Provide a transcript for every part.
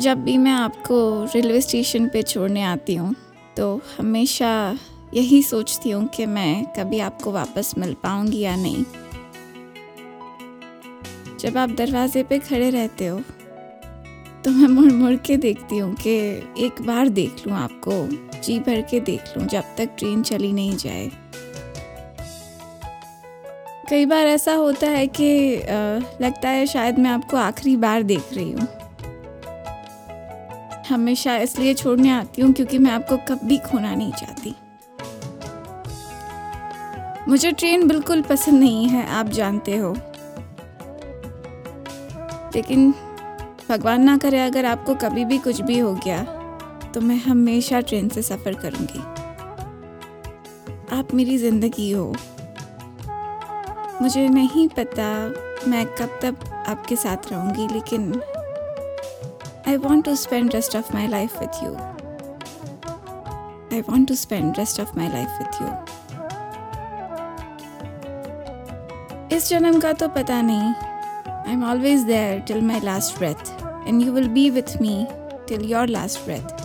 जब भी मैं आपको रेलवे स्टेशन पे छोड़ने आती हूँ तो हमेशा यही सोचती हूँ कि मैं कभी आपको वापस मिल पाऊँगी या नहीं। जब आप दरवाजे पे खड़े रहते हो तो मैं मुड़ मुड़ के देखती हूँ कि एक बार देख लूँ आपको, जी भर के देख लूँ जब तक ट्रेन चली नहीं जाए। कई बार ऐसा होता है कि लगता है शायद मैं आपको आखिरी बार देख रही हूँ। हमेशा इसलिए छोड़ने आती हूँ क्योंकि मैं आपको कभी खोना नहीं चाहती। मुझे ट्रेन बिल्कुल पसंद नहीं है, आप जानते हो। लेकिन भगवान ना करे, अगर आपको कभी भी कुछ भी हो गया तो मैं हमेशा ट्रेन से सफ़र करूँगी। आप मेरी ज़िंदगी हो। मुझे नहीं पता मैं कब तक आपके साथ रहूँगी, लेकिन I want to spend rest of my life with you I want to spend rest of my life with you इस जन्म का तो पता नहीं। I am always there till my last breath and you will be with me till your last breath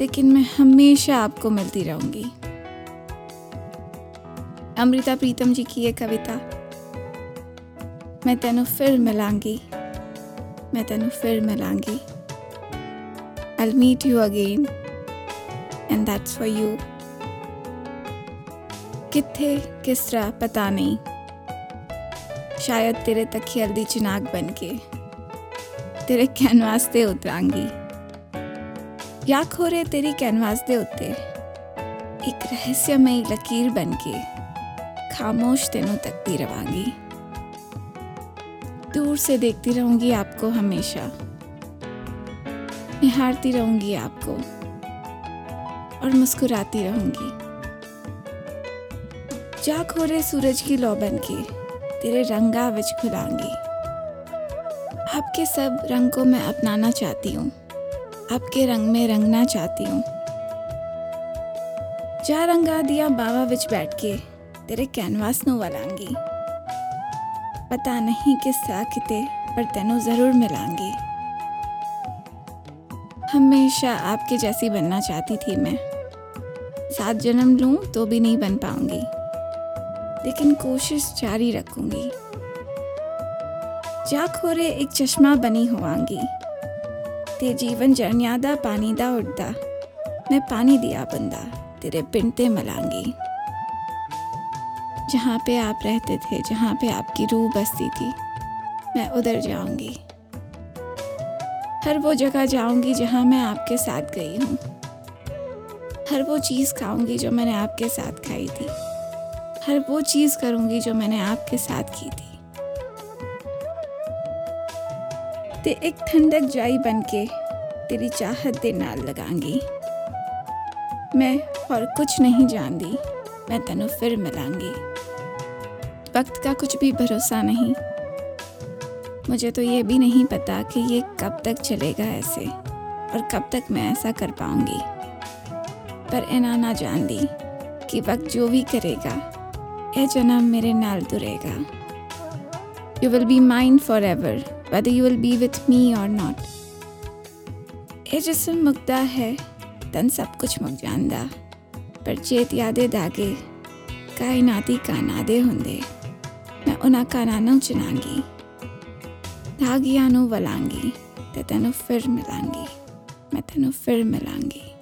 लेकिन मैं हमेशा आपको मिलती रहूँगी। अमृता प्रीतम जी की ये कविता, मैं तेनों फिर मिलांगी। मैं तेन फिर मिलांगी I meet you again and that's for you कितने किस तरह पता नहीं शायद तेरे तक हल्दी चिनाक बन के तेरे कैनवास ते उतरांगी या खोरे तेरी कैनवास दे उत्ते एक रहस्यमयी लकीर बन के खामोश तेनों तकती रवांगी दूर से देखती रहूँगी आपको हमेशा। निहारती रहूँगी आपको। और मुस्कुराती रहूँगी। जा खोरे सूरज की लौ बन के, तेरे रंगा विच खुलांगी। आपके सब रंग को मैं अपनाना चाहती हूँ। आपके रंग में रंगना चाहती हूँ। जा रंगा दिया बाबा विच बैठ के, तेरे कैनवास नु वलांगी पता नहीं तरह किते पर तेनों ज़रूर मिलांगी। हमेशा आपके जैसी बनना चाहती थी मैं। सात जन्म लूँ तो भी नहीं बन पाऊँगी। लेकिन कोशिश जारी रखूँगी। जा खोरे एक चश्मा बनी होवांगी ते जीवन जरन्यादा पानी दा उड़दा। मैं पानी दिया बंदा, तेरे पिंटे मलांगी। जहाँ पे आप रहते थे, जहाँ पे आपकी रूह बसती थी, मैं उधर जाऊँगी। हर वो जगह जाऊँगी जहाँ मैं आपके साथ गई हूँ। हर वो चीज़ खाऊँगी जो मैंने आपके साथ खाई थी। हर वो चीज़ करूँगी जो मैंने आपके साथ की थी। ते एक ठंडक जाई बन के तेरी चाहत दे नाल लगांगी। मैं और कुछ नहीं जानती, मैं तेनों फिर मिलांगी। वक्त का कुछ भी भरोसा नहीं मुझे तो ये भी नहीं पता कि ये कब तक चलेगा ऐसे और कब तक मैं ऐसा कर पाऊंगी पर इना ना जान दी कि वक्त जो भी करेगा ये जन्म मेरे नाल तुरेगा you will be mind forever whether you will be with me और नॉट ये जिसम मुकदा है तन सब कुछ मुक ਜਾਂਦਾ ਪਰ ਚੇਤ ਯਾਦੇ ਦਾਗੇ ਕਾਇਨਾਤੀ ਕਾਨਾਦੇ ਹੁੰਦੇ मैं उना कानानों चुनांगी धागियानों वलांगी ते तेनों फिर मिलांगी मैं तेनों फिर मिलांगी